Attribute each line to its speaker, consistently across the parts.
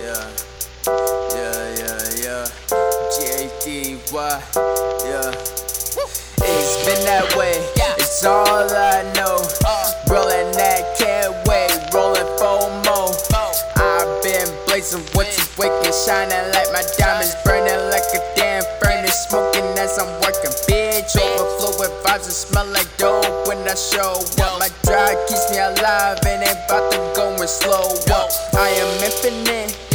Speaker 1: yeah, yeah, yeah, yeah. JDY, yeah. It's been that way, it's all I know. Uh. Rolling that can't wait, rolling FOMO. Oh. I've been blazing what's wicked, shining like my diamonds, burning like a damn furnace, smoking as I'm working. Bitch, overflowing vibes and smell like dope when I show up. My drive keeps me alive and ain't about to go and slow up. I am infinite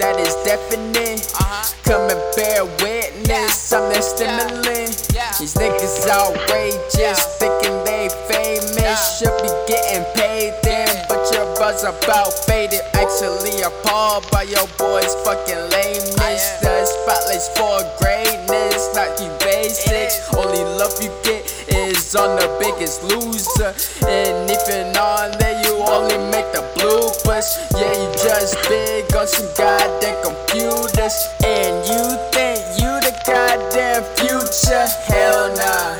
Speaker 1: that is definite. Uh-huh. Come and bear witness, I'm the stimulant. Yeah. These niggas outrageous, thinking they famous. Should be getting paid then, but your buzz about faded. Actually appalled by your boys' fucking lameness. Oh, the spotlight's for greatness, not you basic. Only love you get is on the biggest loser. And even on bloopers. Yeah, you just big on some goddamn computers. And you think you the goddamn future? Hell nah.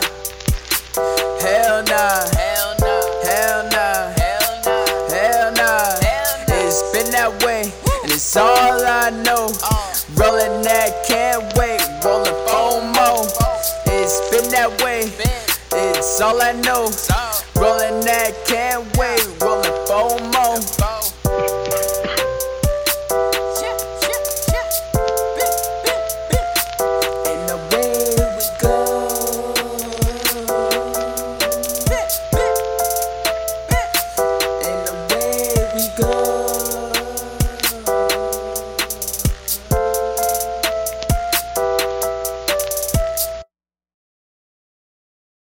Speaker 1: Hell nah. Hell nah. Hell nah. Hell nah. It's been that way, and it's all I know. Uh. Rolling that can't wait, rolling FOMO. It's been that way, it's all I know. Rolling that can't wait.